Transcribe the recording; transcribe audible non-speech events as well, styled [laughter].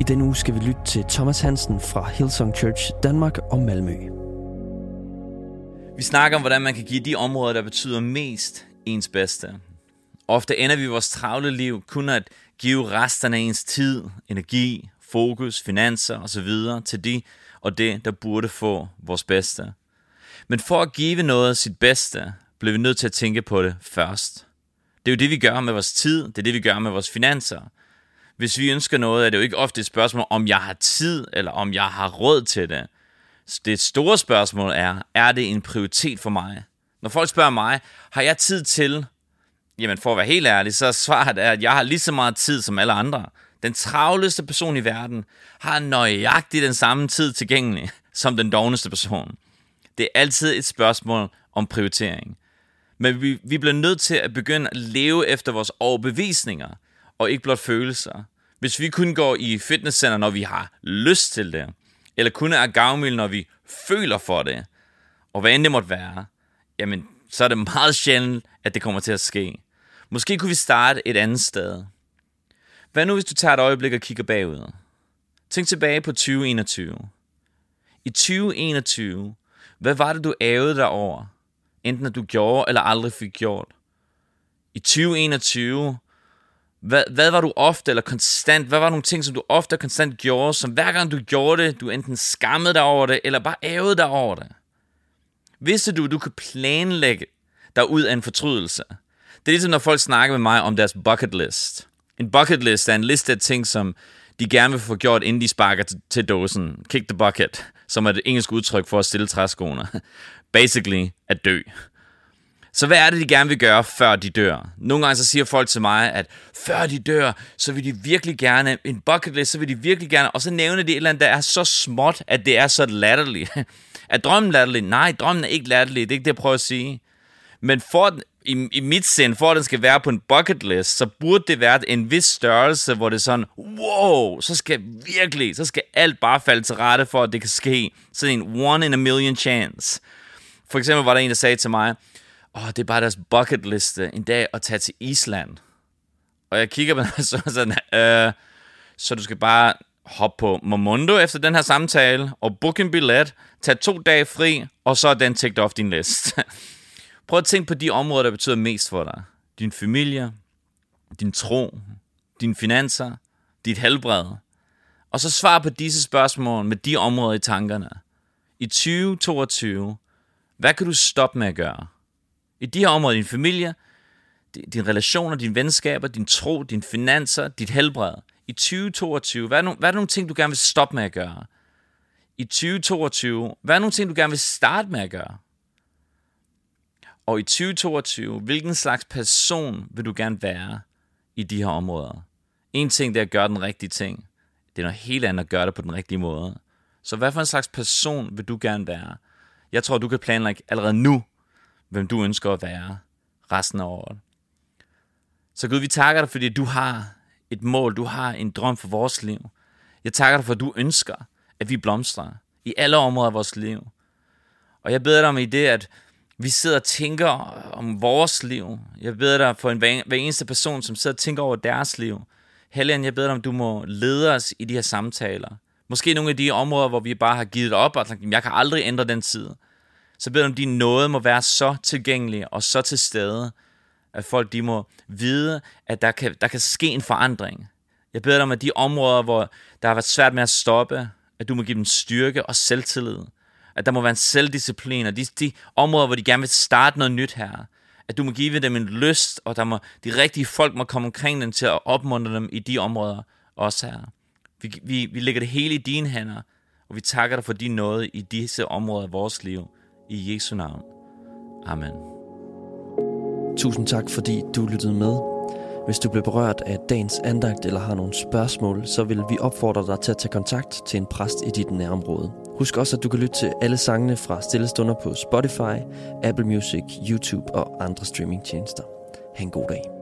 I denne uge skal vi lytte til Thomas Hansen fra Hillsong Church Danmark og Malmø. Vi snakker om, hvordan man kan give de områder, der betyder mest ens bedste. Ofte ender vi vores travle liv kun at give resten af ens tid, energi, fokus, finanser osv. til de og det, der burde få vores bedste. Men for at give noget sit bedste, bliver vi nødt til at tænke på det først. Det er jo det, vi gør med vores tid, det er det, vi gør med vores finanser. Hvis vi ønsker noget, er det jo ikke ofte et spørgsmål, om jeg har tid, eller om jeg har råd til det. Det store spørgsmål er, er det en prioritet for mig? Når folk spørger mig, har jeg tid til? Jamen for at være helt ærlig, så er svaret er, at jeg har lige så meget tid som alle andre. Den travleste person i verden har nøjagtigt den samme tid tilgængelig som den dogneste person. Det er altid et spørgsmål om prioritering. Men vi, vi bliver nødt til at begynde at leve efter vores overbevisninger, og ikke blot følelser. Hvis vi kun går i fitnesscenter, når vi har lyst til det, eller kun er gavmild, når vi føler for det, og hvad end det måtte være, jamen, så er det meget sjældent, at det kommer til at ske. Måske kunne vi starte et andet sted. Hvad nu, hvis du tager et øjeblik og kigger bagud? Tænk tilbage på 2021. I 2021, hvad var det, du ævede dig over? Enten at du gjorde eller aldrig fik gjort. I 2021, hvad, hvad var du ofte eller konstant, hvad var nogle ting, som du ofte og konstant gjorde, som hver gang du gjorde det, du enten skammede dig over det, eller bare ævede dig over det? Vidste du, at du kan planlægge dig ud af en fortrydelse? Det er ligesom, når folk snakker med mig om deres bucket list. En bucket list er en liste af ting, som de gerne vil få gjort, inden de sparker til, til dåsen. Kick the bucket, som er et engelsk udtryk for at stille træskoene. Basically, at dø. Så hvad er det, de gerne vil gøre, før de dør? Nogle gange så siger folk til mig, at før de dør, så vil de virkelig gerne, en bucket list, så vil de virkelig gerne, og så nævner de et eller andet, der er så småt, at det er så latterligt. [laughs] Er drømmen latterlig? Nej, drømmen er ikke latterlig, det er ikke det, jeg prøver at sige. Men for, i, i mit sind, for at den skal være på en bucket list, så burde det være en vis størrelse, hvor det er sådan, wow, så skal virkelig, så skal alt bare falde til rette for, at det kan ske. Sådan en one in a million chance. For eksempel var der en, der sagde til mig, åh, oh, det er bare deres bucket liste øh, en dag at tage til Island. Og jeg kigger på den [laughs] så sådan, øh, så du skal bare hoppe på Momondo efter den her samtale, og book en billet, tage to dage fri, og så er den ticked off din liste. [laughs] Prøv at tænke på de områder, der betyder mest for dig. Din familie, din tro, dine finanser, dit helbred. Og så svar på disse spørgsmål med de områder i tankerne. I 2022, hvad kan du stoppe med at gøre? I de her områder, din familie, dine relationer, dine venskaber, din tro, dine finanser, dit helbred. I 2022, hvad er, nogle, hvad er nogle ting, du gerne vil stoppe med at gøre? I 2022, hvad er nogle ting, du gerne vil starte med at gøre? Og i 2022, hvilken slags person vil du gerne være i de her områder? En ting, det er at gøre den rigtige ting. Det er noget helt andet at gøre det på den rigtige måde. Så hvad for en slags person vil du gerne være? Jeg tror, du kan planlægge allerede nu, hvem du ønsker at være resten af året. Så Gud, vi takker dig, fordi du har et mål, du har en drøm for vores liv. Jeg takker dig for, at du ønsker, at vi blomstrer i alle områder af vores liv. Og jeg beder dig om i det, at vi sidder og tænker om vores liv. Jeg beder dig for en, hver eneste person, som sidder og tænker over deres liv. Helligånd, jeg beder dig om, du må lede os i de her samtaler. Måske nogle af de områder, hvor vi bare har givet op og tænkt, jeg kan aldrig ændre den tid. Så beder om, din nåde må være så tilgængelig og så til stede, at folk de må vide, at der kan, der kan ske en forandring. Jeg beder dig om, at de områder, hvor der har været svært med at stoppe, at du må give dem styrke og selvtillid at der må være en selvdisciplin, og de, de områder, hvor de gerne vil starte noget nyt her, at du må give dem en lyst, og der må, de rigtige folk må komme omkring dem til at opmuntre dem i de områder også her. Vi, vi, vi lægger det hele i dine hænder, og vi takker dig for din nåde i disse områder af vores liv. I Jesu navn. Amen. Tusind tak, fordi du lyttede med. Hvis du blev berørt af dagens andagt eller har nogle spørgsmål, så vil vi opfordre dig til at tage kontakt til en præst i dit nærområde. Husk også, at du kan lytte til alle sangene fra Stillestunder på Spotify, Apple Music, YouTube og andre streamingtjenester. Ha' en god dag.